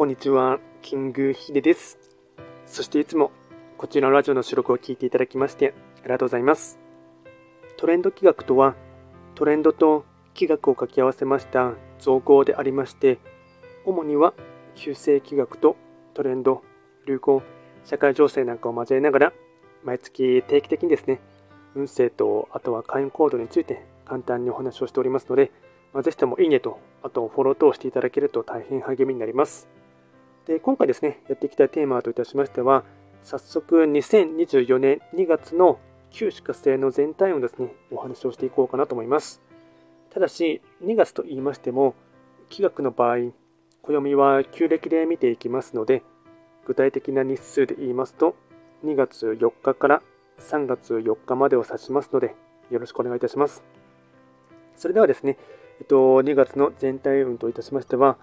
こんにちは、キングヒデです。そしていつもこちらのラジオの収録を聞いていただきましてありがとうございます。トレンド企画とは、トレンドと企画を掛け合わせました造語でありまして、主には旧世企画とトレンド、流行、社会情勢なんかを交えながら、毎月定期的にですね、運勢とあとは会員行動について簡単にお話をしておりますので、まあ、ぜひともいいねと、あとフォロー等していただけると大変励みになります。で今回ですね、やっていきたいテーマといたしましては、早速2024年2月の旧歯科生の全体をですね、お話をしていこうかなと思います。ただし、2月と言いましても、気学の場合、暦は旧暦で見ていきますので、具体的な日数で言いますと、2月4日から3月4日までを指しますので、よろしくお願いいたします。それではですね、えっと、2月の全体運といたしましては、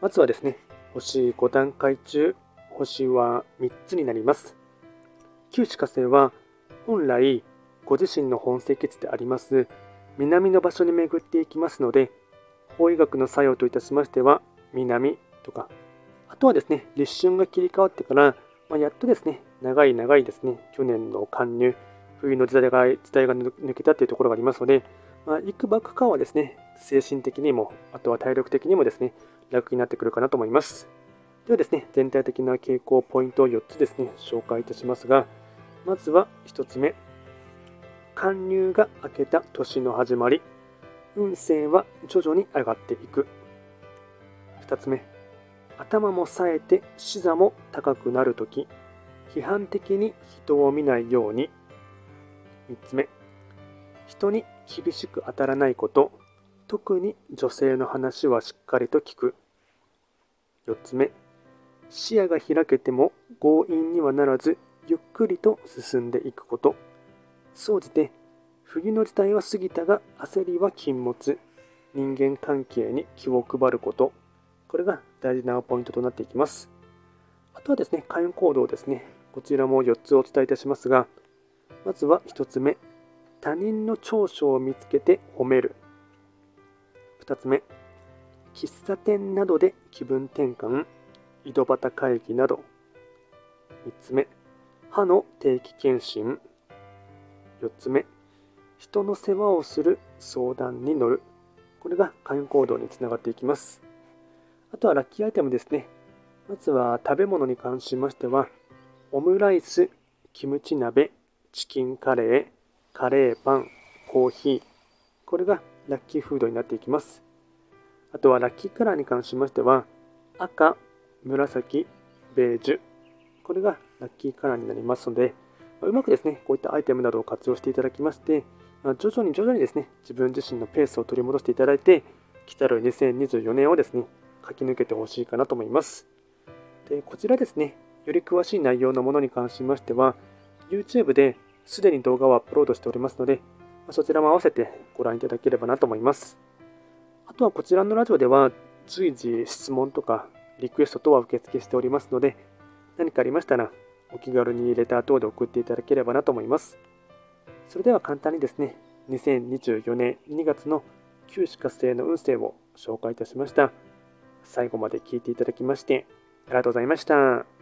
まずはですね、星5段階中、星は3つになります。旧歯火星は、本来、ご自身の本石地であります南の場所に巡っていきますので、法医学の作用といたしましては、南とか、あとはですね、立春が切り替わってから、まあ、やっとですね、長い長いですね、去年の貫入、冬の時代が時代が抜けたというところがありますので、まあ、いくばくかはですね、精神的にも、あとは体力的にもですね、楽になってくるかなと思います。ではですね、全体的な傾向、ポイントを4つですね、紹介いたしますが、まずは1つ目、貫入が明けた年の始まり、運勢は徐々に上がっていく。2つ目、頭も冴えて視座も高くなるとき、批判的に人を見ないように。3つ目、人に厳しく当たらないこと、特に女性の話はしっかりと聞く。4つ目、視野が開けても強引にはならず、ゆっくりと進んでいくこと。総じて、冬の時代は過ぎたが焦りは禁物。人間関係に気を配ること。これが大事なポイントとなっていきます。あとはですね、開運行動ですね。こちらも4つお伝えいたしますが、まずは1つ目、他人の長所を見つけて褒める。2つ目、喫茶店などで気分転換、井戸端会議など。3つ目、歯の定期検診。4つ目、人の世話をする相談に乗る。これが会員行動につながっていきます。あとはラッキーアイテムですね。まずは食べ物に関しましては、オムライス、キムチ鍋、チキンカレー、カレーパン、コーヒー。これがラッキーフードになっていきます。あとはラッキーカラーに関しましては、赤、紫、ベージュ。これがラッキーカラーになりますので、うまくですね、こういったアイテムなどを活用していただきまして、徐々に徐々にですね、自分自身のペースを取り戻していただいて、来たる2024年をですね、駆け抜けてほしいかなと思います。で、こちらですね、より詳しい内容のものに関しましては、YouTube ですでに動画をアップロードしておりますので、そちらも合わせてご覧いただければなと思います。あとはこちらのラジオでは随時質問とかリクエスト等は受付しておりますので、何かありましたらお気軽にレター等で送っていただければなと思います。それでは簡単にですね、2024年2月の旧歯活性の運勢を紹介いたしました。最後まで聞いていただきましてありがとうございました。